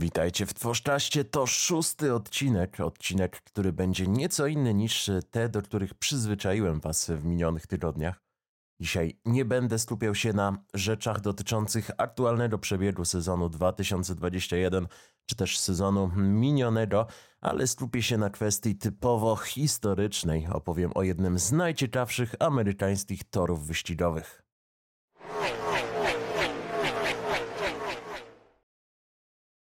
Witajcie w Tworzczaście, to szósty odcinek, odcinek, który będzie nieco inny niż te, do których przyzwyczaiłem was w minionych tygodniach. Dzisiaj nie będę skupiał się na rzeczach dotyczących aktualnego przebiegu sezonu 2021, czy też sezonu minionego, ale skupię się na kwestii typowo historycznej. Opowiem o jednym z najciekawszych amerykańskich torów wyścigowych.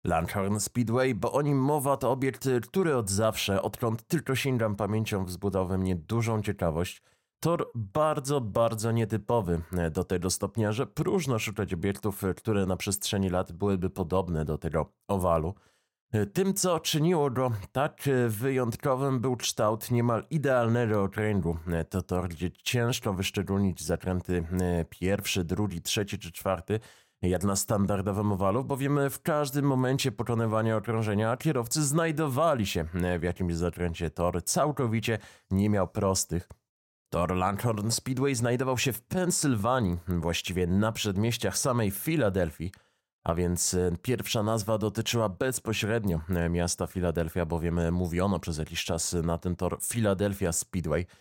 Langhorne Speedway, bo o nim mowa, to obiekt, który od zawsze, odkąd tylko sięgam pamięcią, wzbudował we mnie dużą ciekawość. Tor bardzo, bardzo nietypowy, do tego stopnia, że próżno szukać obiektów, które na przestrzeni lat byłyby podobne do tego owalu. Tym, co czyniło go tak wyjątkowym, był kształt niemal idealnego okręgu. To tor, gdzie ciężko wyszczególnić zakręty pierwszy, drugi, trzeci czy czwarty, jak na standardowym owalu, bowiem w każdym momencie pokonywania okrążenia kierowcy znajdowali się w jakimś zakręcie. Tor całkowicie nie miał prostych. Tor Langhorne Speedway znajdował się w Pensylwanii, właściwie na przedmieściach samej Filadelfii, a więc e, pierwsza nazwa dotyczyła bezpośrednio e, miasta Filadelfia, bowiem mówiono przez jakiś czas na ten tor Philadelphia Speedway –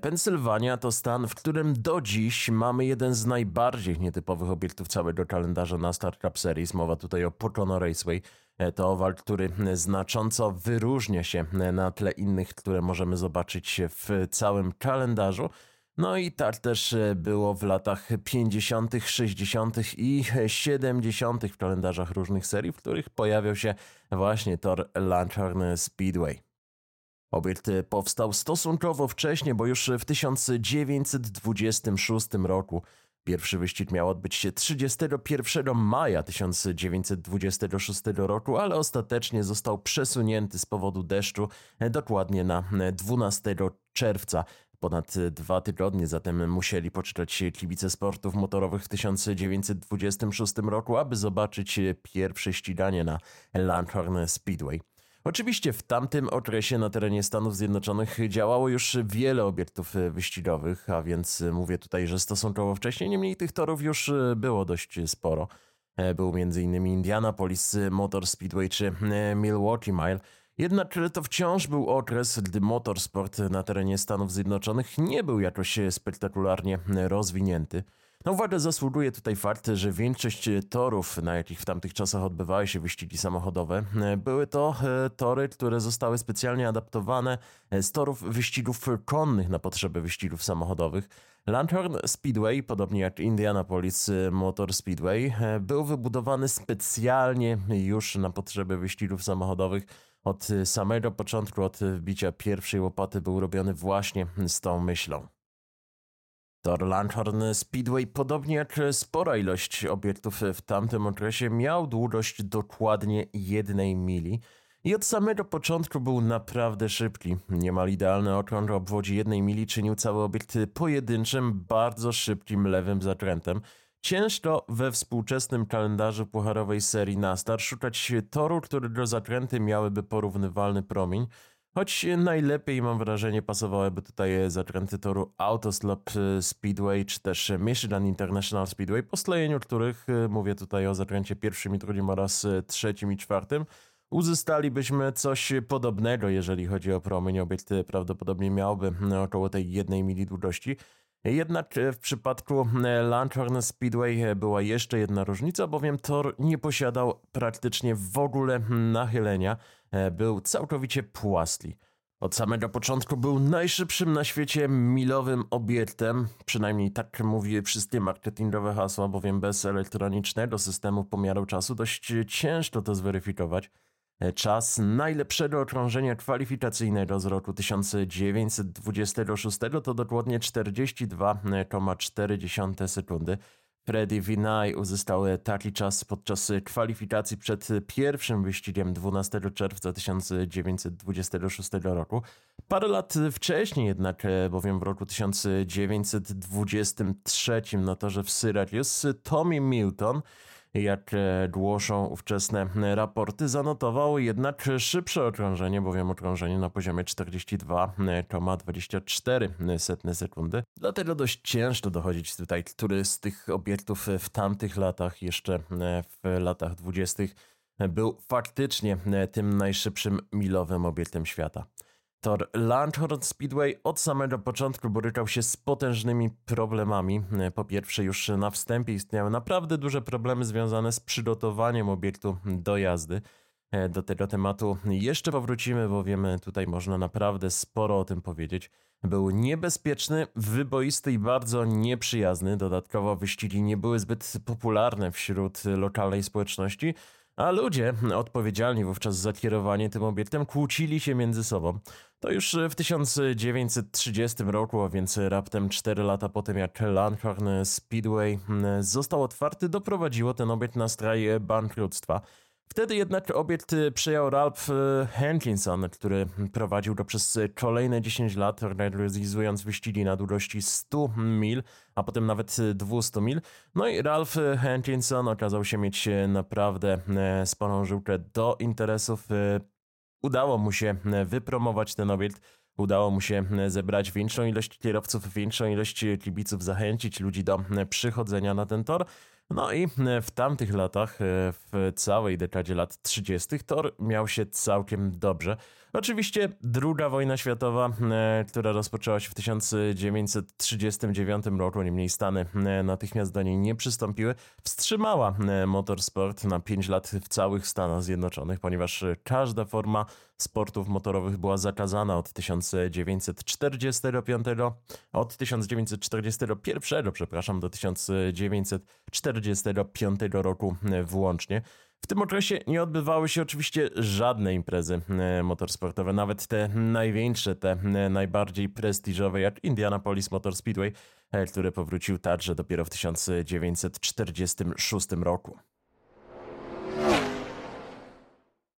Pensylwania to stan, w którym do dziś mamy jeden z najbardziej nietypowych obiektów całego kalendarza na Star Cup Series. Mowa tutaj o Pocono Raceway. E, to owal, który znacząco wyróżnia się e, na tle innych, które możemy zobaczyć w całym kalendarzu. No i tak też było w latach 50., 60. i 70. w kalendarzach różnych serii, w których pojawiał się właśnie tor Langhorne Speedway. Obiekt powstał stosunkowo wcześnie, bo już w 1926 roku pierwszy wyścig miał odbyć się 31 maja 1926 roku, ale ostatecznie został przesunięty z powodu deszczu dokładnie na 12 czerwca. Ponad dwa tygodnie zatem musieli poczytać kibice sportów motorowych w 1926 roku, aby zobaczyć pierwsze ściganie na Langhorne Speedway. Oczywiście w tamtym okresie na terenie Stanów Zjednoczonych działało już wiele obiektów e, wyścigowych, a więc e, mówię tutaj, że stosunkowo wcześniej, niemniej tych torów już e, było dość sporo. Był m.in. Indianapolis Motor Speedway czy Milwaukee Mile. Jednak to wciąż był okres, gdy motorsport na terenie Stanów Zjednoczonych nie był jakoś spektakularnie rozwinięty. Na uwagę zasługuje tutaj fakt, że większość torów, na jakich w tamtych czasach odbywały się wyścigi samochodowe, były to e, tory, które zostały specjalnie adaptowane z torów wyścigów konnych na potrzeby wyścigów samochodowych. Langhorne Speedway, podobnie jak Indianapolis Motor Speedway, e, był wybudowany specjalnie już na potrzeby wyścigów samochodowych. Od samego początku, od wbicia pierwszej łopaty był robiony właśnie z tą myślą. Tor Langhorne Speedway, podobnie jak spora ilość obiektów w tamtym okresie, miał długość dokładnie jednej mili i od samego początku był naprawdę szybki. Niemal idealny okrąg o obwodzie jednej mili czynił cały obiekt pojedynczym, bardzo szybkim lewym zakrętem. Ciężko we współczesnym kalendarzu pucharowej serii NASCAR szukać toru, którego zakręty miałyby porównywalny promień, Choć najlepiej mam wrażenie pasowałyby tutaj zakręty toru Autoslop e, Speedway czy też Michigan International Speedway, po sklejeniu których, e, mówię tutaj o zakręcie pierwszym i drugim oraz e, trzecim i czwartym, uzyskalibyśmy coś podobnego, jeżeli chodzi o promień. Obiekt prawdopodobnie miałby około tej jednej mili długości. Jednak w przypadku Langhorne Speedway była jeszcze jedna różnica, bowiem tor nie posiadał praktycznie w ogóle nachylenia. E, był całkowicie płaski. Od samego początku był najszybszym na świecie milowym obiektem, przynajmniej tak mówi wszystkie marketingowe hasła, bowiem bez elektronicznego systemu pomiaru czasu dość ciężko to zweryfikować. E, czas najlepszego okrążenia kwalifikacyjnego z roku 1926 to dokładnie 42,4 sekundy. Freddy Vinay uzyskał taki czas podczas kwalifikacji przed pierwszym wyścigiem 12 czerwca 1926 roku. Parę lat wcześniej jednak, bowiem w roku 1923 na torze w Syracuse Tommy Milton jak głoszą ówczesne raporty, zanotował jednak szybsze okrążenie, bowiem okrążenie na poziomie 42,24 sekundy. Dlatego dość ciężko dochodzić tutaj, który z tych obiektów w tamtych latach, jeszcze w latach dwudziestych, był faktycznie tym najszybszym milowym obiektem świata. Tor Langhorn Speedway od samego początku borykał się z potężnymi problemami. Po pierwsze, już na wstępie istniały naprawdę duże problemy związane z przygotowaniem obiektu do jazdy. Do tego tematu jeszcze powrócimy, bowiem tutaj można naprawdę sporo o tym powiedzieć. Był niebezpieczny, wyboisty i bardzo nieprzyjazny. Dodatkowo wyścigi nie były zbyt popularne wśród lokalnej społeczności, a ludzie odpowiedzialni wówczas za kierowanie tym obiektem kłócili się między sobą. To już w 1930 roku, a więc raptem 4 lata po tym jak Langhorn Speedway został otwarty, doprowadziło ten obiekt na straj bankructwa. Wtedy jednak obiekt przejął Ralph Hankinson, który prowadził go przez kolejne 10 lat, organizując wyścigi na długości 100 mil, a potem nawet 200 mil. No i Ralph Hankinson okazał się mieć naprawdę sporą żyłkę do interesów. Udało mu się wypromować ten obiekt. Udało mu się zebrać większą ilość kierowców, większą ilość kibiców, zachęcić ludzi do przychodzenia na ten tor. No i e, w tamtych latach, e, w całej dekadzie lat 30., tor miał się całkiem dobrze. Oczywiście druga wojna światowa, e, która rozpoczęła się w 1939 roku, niemniej Stany natychmiast do niej nie przystąpiły, wstrzymała motorsport na 5 lat w całych Stanach Zjednoczonych, ponieważ każda forma sportów motorowych była zakazana od 1945, od 1941, przepraszam, do 1945 roku włącznie. W tym okresie nie odbywały się oczywiście żadne imprezy e, motorsportowe, nawet te największe, te e, najbardziej prestiżowe, jak Indianapolis Motor Speedway, e, który powrócił także dopiero w 1946 roku.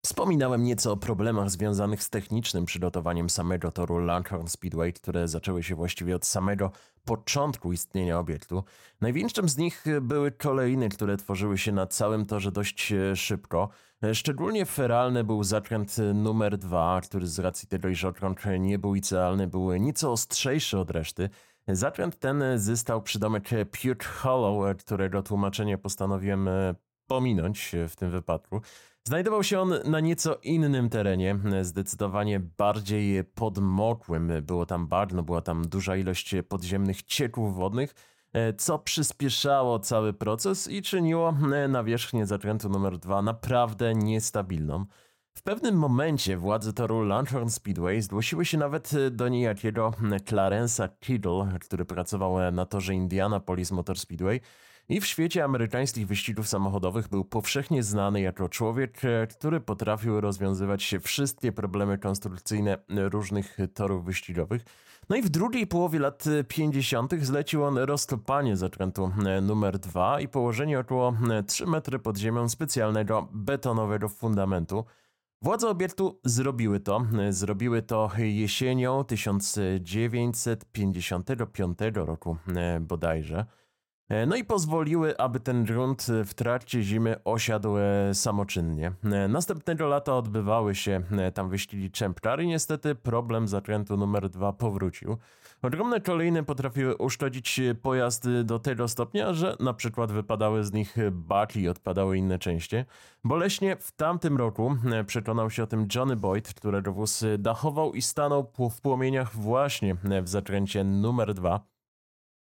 Wspominałem nieco o problemach związanych z technicznym przygotowaniem samego toru Langhorne Speedway, które zaczęły się właściwie od samego początku istnienia obiektu. Największym z nich były kolejny, które tworzyły się na całym torze dość e, szybko. E, szczególnie feralny był zakręt numer dwa, który z racji tego, iż okrąg nie był idealny, był nieco ostrzejszy od reszty. Zakręt ten zyskał przydomek Pute Hollow, którego tłumaczenie postanowiłem e, pominąć w tym wypadku. Znajdował się on na nieco innym terenie, zdecydowanie bardziej podmokłym. Było tam bagno, była tam duża ilość podziemnych cieków wodnych, e, co przyspieszało cały proces i czyniło e, nawierzchnię zakrętu numer 2 naprawdę niestabilną. W pewnym momencie władze toru Langhorne Speedway zgłosiły się nawet do niejakiego Clarence'a Kiddle, który pracował na torze Indianapolis Motor Speedway i w świecie amerykańskich wyścigów samochodowych był powszechnie znany jako człowiek, e, który potrafił rozwiązywać wszystkie problemy konstrukcyjne różnych torów wyścigowych. No i w drugiej połowie lat 50. zlecił on rozkopanie zakrętu e, numer 2 i położenie około 3 e, metry pod ziemią specjalnego betonowego fundamentu. Władze obiektu zrobiły to. Zrobiły to jesienią 1955 roku bodajże. E, no i pozwoliły, aby ten grunt w trakcie zimy osiadł e, samoczynnie. E, następnego lata odbywały się tam wyścigi Czempkar i niestety problem zakrętu numer dwa powrócił. Ogromne kolejne potrafiły uszkodzić pojazd do tego stopnia, że na przykład wypadały z nich baki odpadały inne części. Boleśnie w tamtym roku przekonał się o tym Johnny Boyd, którego wóz dachował i stanął w płomieniach właśnie w zakręcie numer dwa.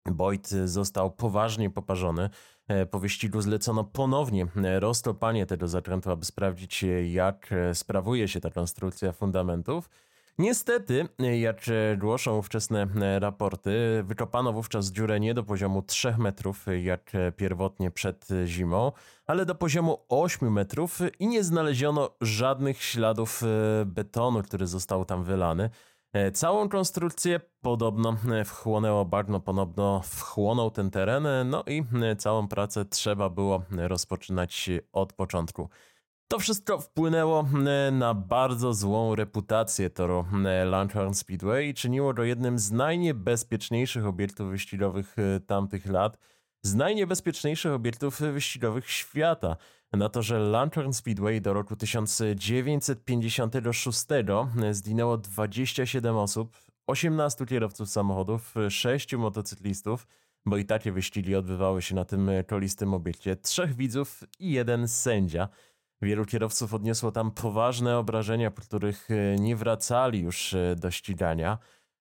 Boyd został poważnie poparzony. E, po wyścigu zlecono ponownie e, roztopanie tego zakrętu, aby sprawdzić, e, jak sprawuje się ta konstrukcja fundamentów. Niestety, jak głoszą ówczesne raporty, wykopano wówczas dziurę nie do poziomu 3 metrów, jak pierwotnie przed zimą, ale do poziomu 8 metrów i nie znaleziono żadnych śladów betonu, który został tam wylany. E, całą konstrukcję podobno e, wchłonęło bagno, ponowno wchłonął ten teren, e, no i całą pracę trzeba było rozpoczynać od początku. To wszystko wpłynęło na bardzo złą reputację toru Langhorne Speedway i czyniło go jednym z najniebezpieczniejszych obiektów wyścigowych tamtych lat, z najniebezpieczniejszych obiektów wyścigowych świata – na to, że Lantern Speedway do roku 1956 zginęło 27 osób, 18 kierowców samochodów, 6 motocyklistów, bo i takie wyścigi odbywały się na tym kolistym obiekcie, trzech widzów i jeden sędzia. Wielu kierowców odniosło tam poważne obrażenia, po których nie wracali już do ścigania.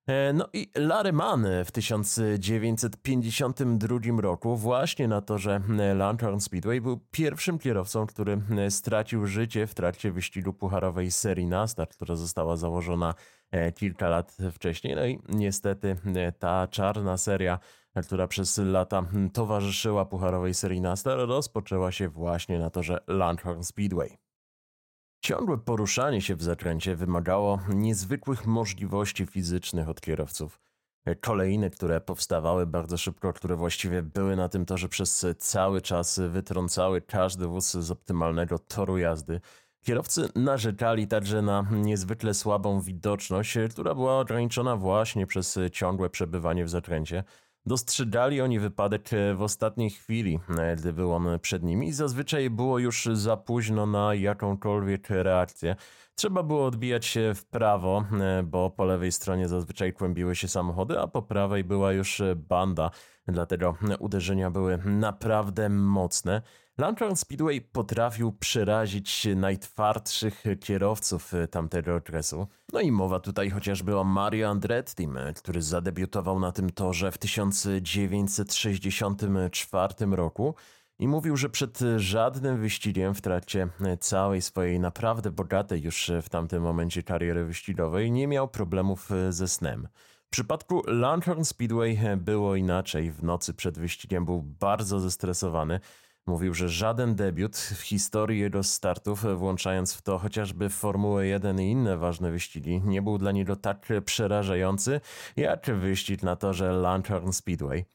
E, no i Larry Mann w 1952 roku właśnie na torze Lantern Speedway był pierwszym kierowcą, który stracił życie w trakcie wyścigu pucharowej serii NASCAR, która została założona e, kilka lat wcześniej. No i niestety e, ta czarna seria, która przez lata towarzyszyła pucharowej serii NASCAR, rozpoczęła się właśnie na torze Lantern Speedway. Ciągłe poruszanie się w zakręcie wymagało niezwykłych możliwości fizycznych od kierowców. Kolejne, które powstawały bardzo szybko, które właściwie były na tym torze przez cały czas, wytrącały każdy wóz z optymalnego toru jazdy. Kierowcy narzekali także na niezwykle słabą widoczność, która była ograniczona właśnie przez ciągłe przebywanie w zakręcie. Dostrzegali oni wypadek e, w ostatniej chwili, e, gdy był on przed nimi i zazwyczaj było już za późno na jakąkolwiek reakcję. Trzeba było odbijać się w prawo, e, bo po lewej stronie zazwyczaj kłębiły się samochody, a po prawej była już banda, dlatego uderzenia były naprawdę mocne. Lantern Speedway potrafił przerazić najtwardszych kierowców tamtego okresu. No i mowa tutaj chociażby o Mario Andretti, który zadebiutował na tym torze w 1964 roku i mówił, że przed żadnym wyścigiem w trakcie całej swojej naprawdę bogatej już w tamtym momencie kariery wyścigowej nie miał problemów ze snem. W przypadku Lantern Speedway było inaczej. W nocy przed wyścigiem był bardzo zestresowany. Mówił, że żaden debiut w historii jego startów, włączając w to chociażby Formułę 1 i inne ważne wyścigi, nie był dla niego tak przerażający jak wyścig na torze Lanthorn Speedway.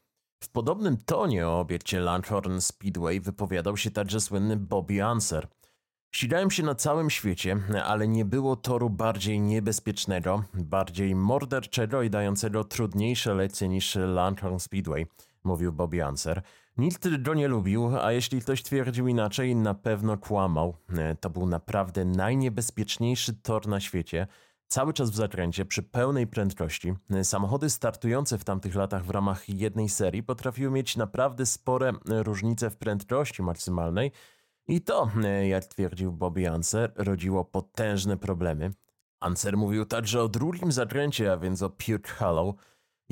W podobnym tonie o obiekcie Lanthorn Speedway wypowiadał się także słynny Bobby Anser. Ścigałem się na całym świecie, ale nie było toru bardziej niebezpiecznego, bardziej morderczego i dającego trudniejsze lekcje niż Lanthorn Speedway, mówił Bobby Anser. Nikt go nie lubił, a jeśli ktoś twierdził inaczej, na pewno kłamał. E, to był naprawdę najniebezpieczniejszy tor na świecie. Cały czas w zakręcie, przy pełnej prędkości. E, samochody startujące w tamtych latach w ramach jednej serii potrafiły mieć naprawdę spore różnice w prędkości maksymalnej. I to, e, jak twierdził Bobby Anser, rodziło potężne problemy. Anser mówił także o drugim zakręcie, a więc o Pute Hollow.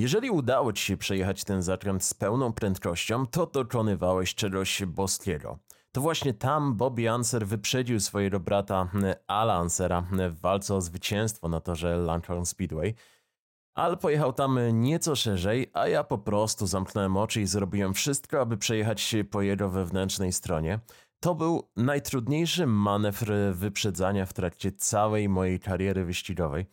Jeżeli udało ci się przejechać ten zakręt z pełną prędkością, to dokonywałeś czegoś boskiego. To właśnie tam Bobby Anser wyprzedził swojego brata e, Ala Ansera e, w walce o zwycięstwo na torze Langhorne Speedway. Al pojechał tam nieco szerzej, a ja po prostu zamknąłem oczy i zrobiłem wszystko, aby przejechać po jego wewnętrznej stronie. To był najtrudniejszy manewr wyprzedzania w trakcie całej mojej kariery wyścigowej.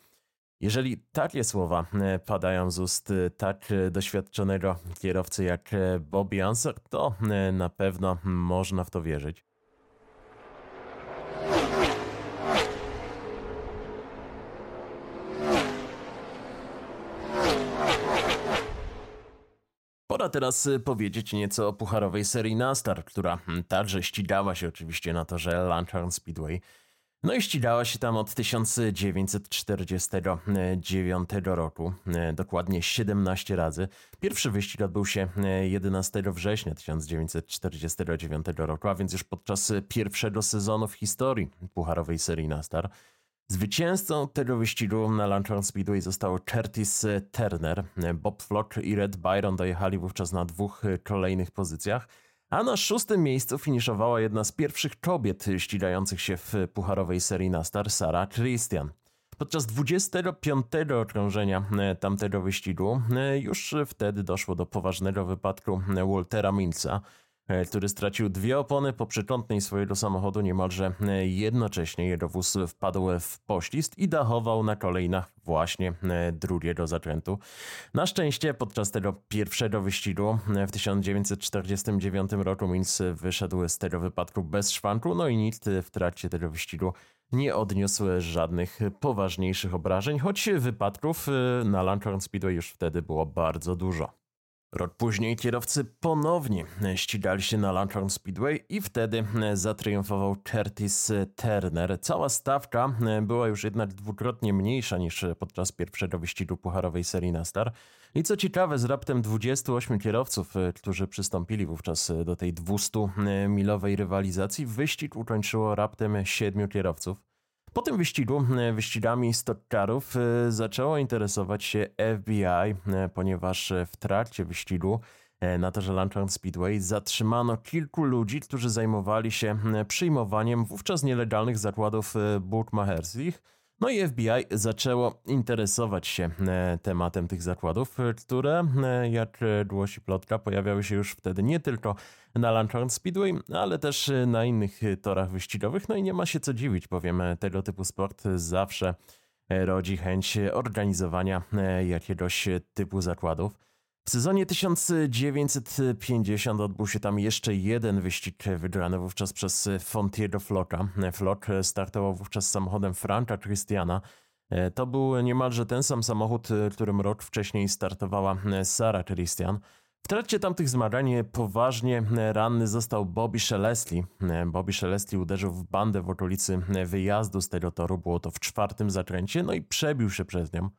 Jeżeli takie słowa e, padają z ust e, tak e, doświadczonego kierowcy jak Bobby Answer, to na pewno można w to wierzyć. Pora teraz powiedzieć nieco o pucharowej serii NASCAR, która także ścigała się oczywiście na torze Lantern Speedway. No i ścigała się tam od 1949 roku, e, dokładnie 17 razy. Pierwszy wyścig odbył się 11 e, września 1949 roku, a więc już podczas pierwszego sezonu w historii pucharowej serii NASCAR. Zwycięzcą tego wyścigu na Lantern Speedway został Curtis Turner. Bob Flock i Red Byron dojechali wówczas na dwóch kolejnych pozycjach – a na szóstym miejscu finiszowała jedna z pierwszych kobiet ścigających się w pucharowej serii Nastar, Sara Christian. Podczas 25 okrążenia e, tamtego wyścigu e, już wtedy doszło do poważnego wypadku Waltera Milsa, E, który stracił dwie opony po przekątnej swojego samochodu niemalże e, jednocześnie. Jego wóz wpadł w poślizg i dachował na kolejnach właśnie e, drugiego zakrętu. Na szczęście podczas tego pierwszego wyścigu w 1949 roku Mills wyszedł z tego wypadku bez szwanku, no i nikt w trakcie tego wyścigu nie odniósł żadnych poważniejszych obrażeń, choć wypadków na Langhorne Speedway już wtedy było bardzo dużo. Rok później kierowcy ponownie ścigali się na Lantern Speedway i wtedy zatriumfował Curtis Turner. Cała stawka była już jednak dwukrotnie mniejsza niż podczas pierwszego wyścigu pucharowej serii NASCAR. I co ciekawe, z raptem 28 kierowców, którzy przystąpili wówczas do tej 200-milowej rywalizacji, wyścig ukończyło raptem 7 kierowców. Po tym wyścigu, e, wyścigami stockcarów, e, zaczęło interesować się FBI, e, ponieważ w trakcie wyścigu na torze Lantern Speedway zatrzymano kilku ludzi, którzy zajmowali się przyjmowaniem wówczas nielegalnych zakładów bookmacherskich no i FBI zaczęło interesować się e, tematem tych zakładów, e, które, e, jak głosi plotka, pojawiały się już wtedy nie tylko na Lantern Speedway, ale też na innych torach wyścigowych. No i nie ma się co dziwić, bowiem tego typu sport zawsze rodzi chęć organizowania jakiegoś typu zakładów. W sezonie 1950 odbył się tam jeszcze jeden wyścig wygrany wówczas przez Fontiego Flocka. Flock startował wówczas samochodem Franka Christiana. To był niemalże ten sam samochód, którym rok wcześniej startowała Sarah Christian. W trakcie tamtych zmagań poważnie ranny został Bobby Shelestley. Bobby Shelestley uderzył w bandę w okolicy wyjazdu z tego toru, było to w czwartym zakręcie, no i przebił się przez nią.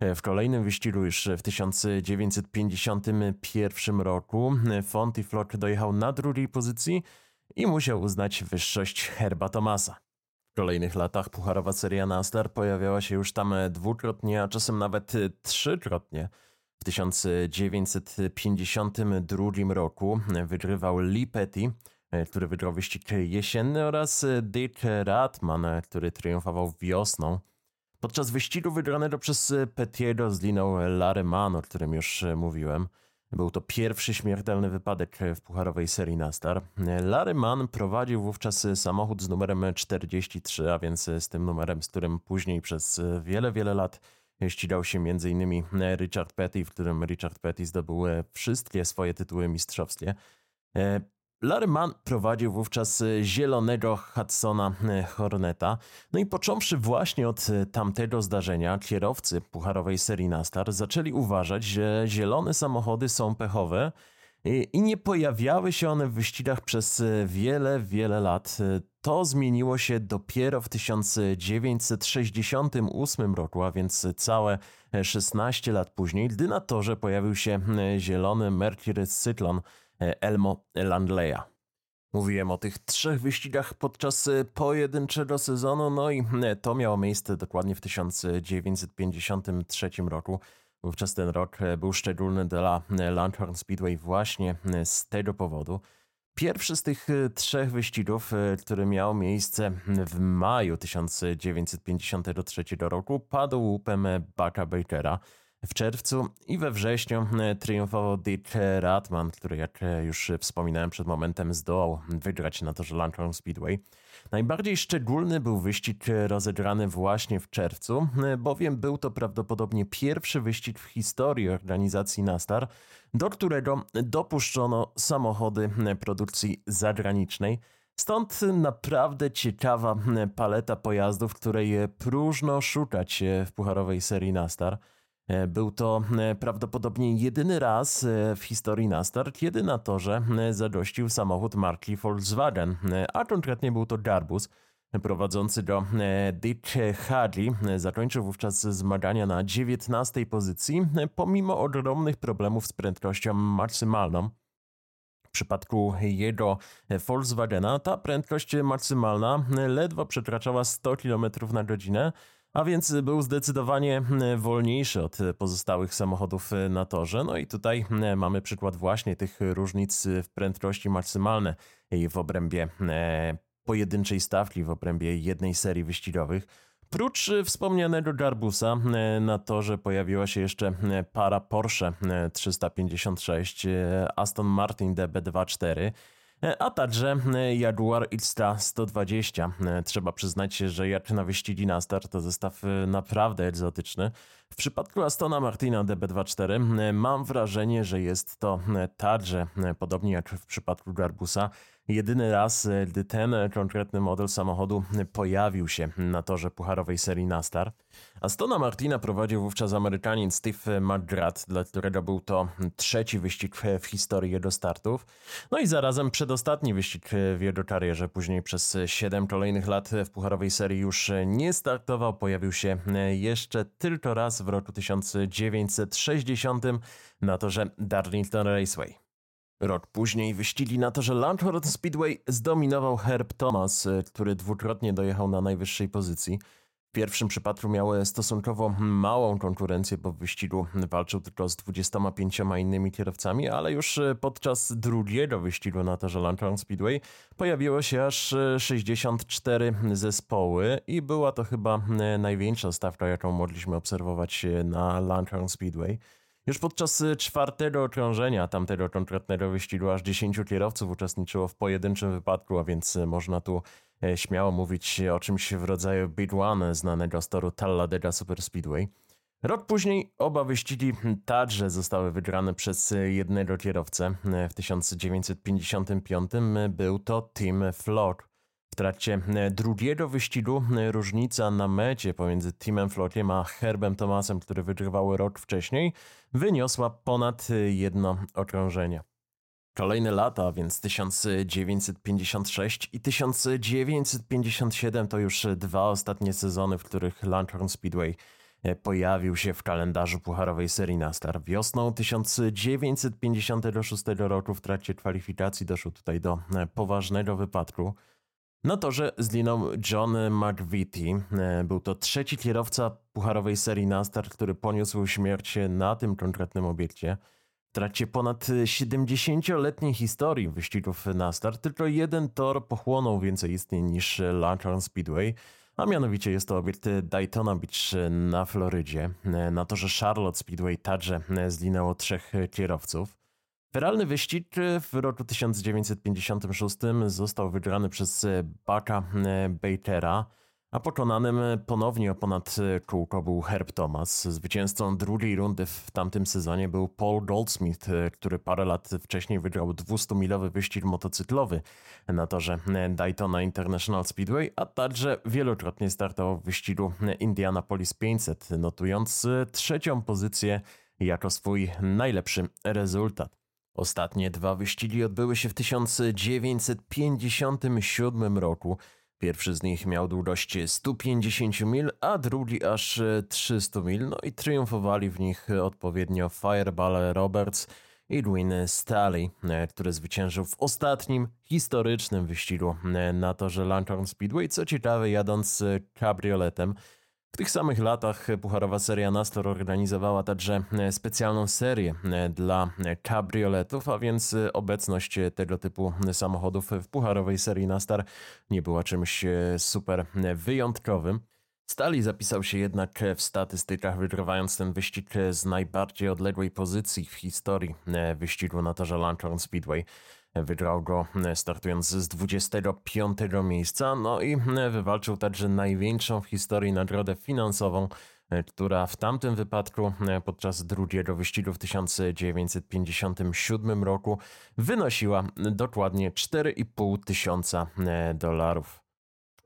W kolejnym wyścigu już w 1951 roku Fonty Flock dojechał na drugiej pozycji i musiał uznać wyższość Herba Thomasa. W kolejnych latach pucharowa seria NASCAR pojawiała się już tam dwukrotnie, a czasem nawet trzykrotnie. W 1952 roku wygrywał Lee Petty, który wygrał wyścig jesienny oraz Dick Ratman, który triumfował wiosną. Podczas wyścigu wygranego przez e, Petiego zginął Larry Mann, o którym już e, mówiłem. Był to pierwszy śmiertelny wypadek w pucharowej serii NASCAR. Larry Mann prowadził wówczas samochód z numerem 43, a więc z tym numerem, z którym później przez wiele, wiele lat ścigał się m.in. Richard Petty, w którym Richard Petty zdobył wszystkie swoje tytuły mistrzowskie. Larry Mann prowadził wówczas e, zielonego Hudsona e, Horneta. No i począwszy właśnie od e, tamtego zdarzenia, kierowcy pucharowej serii NASCAR zaczęli uważać, że zielone samochody są pechowe i nie pojawiały się one w wyścigach przez wiele, wiele lat. To zmieniło się dopiero w 1968 roku, a więc całe 16 lat później, gdy na torze pojawił się zielony Mercury Cyclone Elmo Landleya. Mówiłem o tych trzech wyścigach podczas e, pojedynczego sezonu, no i e, to miało miejsce dokładnie w 1953 roku. Wówczas ten rok był szczególny dla Langhorne Speedway właśnie z tego powodu. Pierwszy z tych trzech wyścigów, który miał miejsce w maju 1953 roku, padł łupem Bucka Bakera. W czerwcu i we wrześniu e, triumfował Dick Ratman, który jak e, już wspominałem przed momentem zdołał wygrać na torze Lantern Speedway. Najbardziej szczególny był wyścig rozegrany właśnie w czerwcu, e, bowiem był to prawdopodobnie pierwszy wyścig w historii organizacji NASTAR, do którego dopuszczono samochody produkcji zagranicznej. Stąd naprawdę ciekawa paleta pojazdów, której próżno szukać w pucharowej serii NASTAR. E, był to e, prawdopodobnie jedyny raz e, w historii NASCAR, kiedy na torze zagościł samochód marki Volkswagen, a konkretnie był to Garbus. Prowadzący go Dick Hadley zakończył wówczas zmagania na 19 pozycji, pomimo ogromnych problemów z prędkością maksymalną. W przypadku jego Volkswagena ta prędkość maksymalna ledwo przekraczała 100 km na godzinę, a więc był zdecydowanie hmm, wolniejszy od pozostałych samochodów e, na torze. No i tutaj hmm, mamy przykład właśnie tych różnic w prędkości maksymalnej w obrębie pojedynczej stawki, w obrębie jednej serii wyścigowych. Prócz wspomnianego Garbusa na torze pojawiła się jeszcze para Porsche 356, Aston Martin DB24 E, a także e, Jaguar Xtra 120. E, trzeba przyznać że jak na wyścigi na start to zestaw naprawdę egzotyczny. W przypadku Astona Martina DB24 mam wrażenie, że jest to także, podobnie jak w przypadku Garbusa, jedyny raz, gdy ten konkretny model samochodu pojawił się na torze pucharowej serii NASCAR. Astona Martina prowadził wówczas Amerykanin Steve McGrath, dla którego był to trzeci wyścig w historii jego startów. No i zarazem przedostatni wyścig w jego karierze. Później przez siedem kolejnych lat w pucharowej serii już nie startował. Pojawił się jeszcze tylko raz w roku 1960 na torze Darlington Raceway. Rok później wyścigi na torze Langhorne Speedway zdominował Herb Thomas, który dwukrotnie dojechał na najwyższej pozycji. W pierwszym przypadku miał stosunkowo małą konkurencję, bo w wyścigu walczył tylko z 25 innymi kierowcami, ale już podczas drugiego wyścigu na torze Langhorne Speedway pojawiło się aż 64 zespoły i była to chyba największa stawka, jaką mogliśmy obserwować na Langhorne Speedway. Już podczas czwartego okrążenia tamtego konkretnego wyścigu aż 10 kierowców uczestniczyło w pojedynczym wypadku, a więc można tu E, śmiało mówić o czymś w rodzaju Big One znanego z toru Talladega Super Speedway. Rok później oba wyścigi także zostały wygrane przez jednego kierowcę. W 1955 był to Tim Flock. W trakcie drugiego wyścigu różnica na mecie pomiędzy Timem Flockiem a Herbem Thomasem, który wygrywał rok wcześniej, wyniosła ponad jedno okrążenie. Kolejne lata, więc 1956 i 1957 to już dwa ostatnie sezony, w których Langhorne Speedway e, pojawił się w kalendarzu pucharowej serii NASCAR. Wiosną 1956 roku w trakcie kwalifikacji doszło tutaj do poważnego wypadku. Na torze zginął John McVitie. E, był to trzeci kierowca pucharowej serii NASCAR, który poniósł śmierć na tym konkretnym obiekcie. W trakcie ponad 70-letniej historii wyścigów na start tylko jeden tor pochłonął więcej istnień niż Langhorne Speedway, a mianowicie jest to obiekt Daytona Beach na Florydzie. Na torze Charlotte Speedway także zginęło trzech kierowców. Feralny wyścig w roku 1956 został wygrany przez Bucka Batera, a pokonanym ponownie o ponad kółko był Herb Thomas. Zwycięzcą drugiej rundy w tamtym sezonie był Paul Goldsmith, który parę lat wcześniej wygrał 200-milowy wyścig motocyklowy na torze Daytona International Speedway, a także wielokrotnie startował w wyścigu Indianapolis 500, notując trzecią pozycję jako swój najlepszy rezultat. Ostatnie dwa wyścigi odbyły się w 1957 roku. Pierwszy z nich miał długość 150 mil, a drugi aż 300 mil, no i triumfowali w nich odpowiednio Fireball Roberts i Edwin Staley, który zwyciężył w ostatnim historycznym wyścigu na torze Langhorne Speedway, co ciekawe jadąc kabrioletem. Tych samych latach Pucharowa Seria Nastor organizowała także specjalną serię dla kabrioletów, a więc obecność tego typu samochodów w Pucharowej Serii Nastar nie była czymś super wyjątkowym. Stali zapisał się jednak w statystykach, wygrywając ten wyścig z najbardziej odległej pozycji w historii wyścigu na torze Langhorne Speedway. Wygrał go e, startując z 25 miejsca, no i e, wywalczył także największą w historii nagrodę finansową, e, która w tamtym wypadku podczas drugiego wyścigu w 1957 roku wynosiła dokładnie 4,5 tysiąca dolarów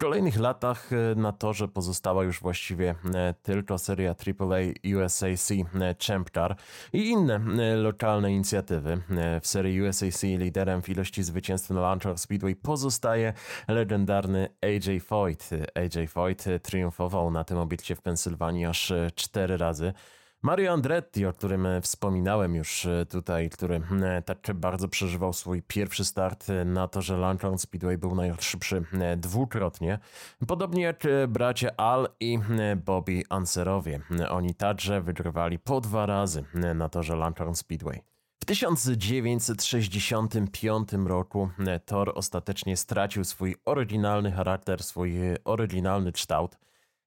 kolejnych latach e, na torze pozostała już właściwie e, tylko seria AAA USAC e, Champ Car i inne lokalne inicjatywy. W serii USAC liderem w ilości zwycięstw na Launcher Speedway pozostaje legendarny AJ Foyt. AJ Foyt triumfował na tym obiekcie w Pensylwanii aż cztery razy. Mario Andretti, o którym e, wspominałem już e, tutaj, który e, tak bardzo przeżywał swój pierwszy start na torze Langhorne Speedway, był najszybszy dwukrotnie. Podobnie jak bracia Al i Bobby Anserowie. Oni także wygrywali po dwa razy na torze Langhorne Speedway. W 1965 roku tor ostatecznie stracił swój oryginalny charakter, swój oryginalny kształt.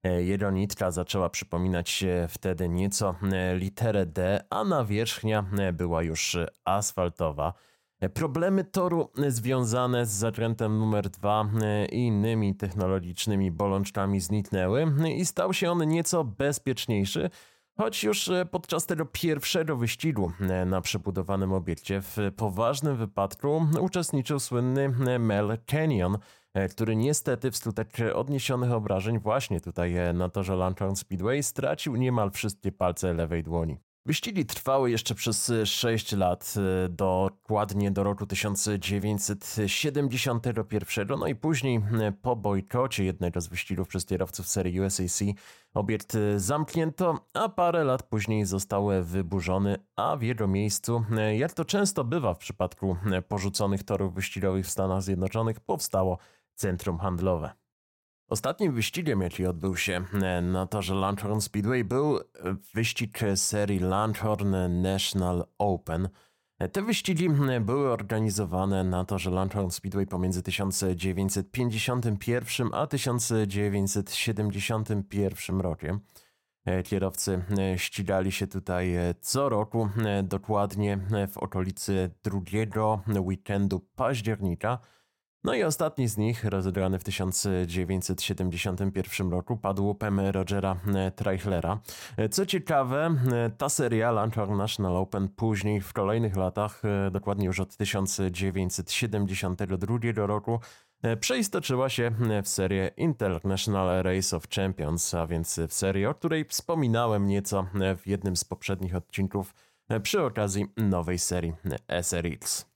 E, jego nitka zaczęła przypominać wtedy nieco e, literę D, a nawierzchnia e, była już asfaltowa. Problemy toru związane z zakrętem numer 2 i innymi technologicznymi bolączkami zniknęły i stał się on nieco bezpieczniejszy, Choć już podczas tego pierwszego wyścigu na przebudowanym obiekcie w poważnym wypadku uczestniczył słynny Mel Canyon, który niestety wskutek odniesionych obrażeń właśnie tutaj na torze Lantern Speedway stracił niemal wszystkie palce lewej dłoni. Wyścigi trwały jeszcze przez 6 lat, dokładnie do roku 1971, no i później po bojkocie jednego z wyścigów przez kierowców serii USAC obiekt zamknięto, a parę lat później został wyburzony, a w jego miejscu, jak to często bywa w przypadku porzuconych torów wyścigowych w Stanach Zjednoczonych, powstało centrum handlowe. Ostatnim wyścigiem, jaki odbył się e, na torze Langhorne Speedway, był e, wyścig serii Langhorne National Open. E, te wyścigi były organizowane na torze Langhorne Speedway pomiędzy 1951 a 1971 rokiem. Kierowcy ścigali się tutaj co roku, dokładnie w okolicy drugiego weekendu października. No i ostatni z nich, rozegrany w 1971 roku, padł łupem Rogera e, Treichlera. E, co ciekawe, e, ta seria Langhorne National Open później w kolejnych latach, dokładnie już od 1972 roku, przeistoczyła się w serię International Race of Champions, a więc w serię, o której wspominałem nieco w jednym z poprzednich odcinków przy okazji nowej serii SRX.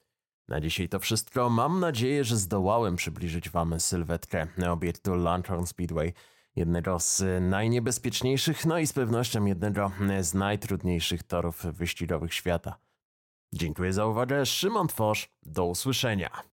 Na dzisiaj to wszystko. Mam nadzieję, że zdołałem przybliżyć Wam sylwetkę obiektu Lantern Speedway, jednego z najniebezpieczniejszych, no i z pewnością jednego z najtrudniejszych torów wyścigowych świata. Dziękuję za uwagę, Szymon Tworz, do usłyszenia.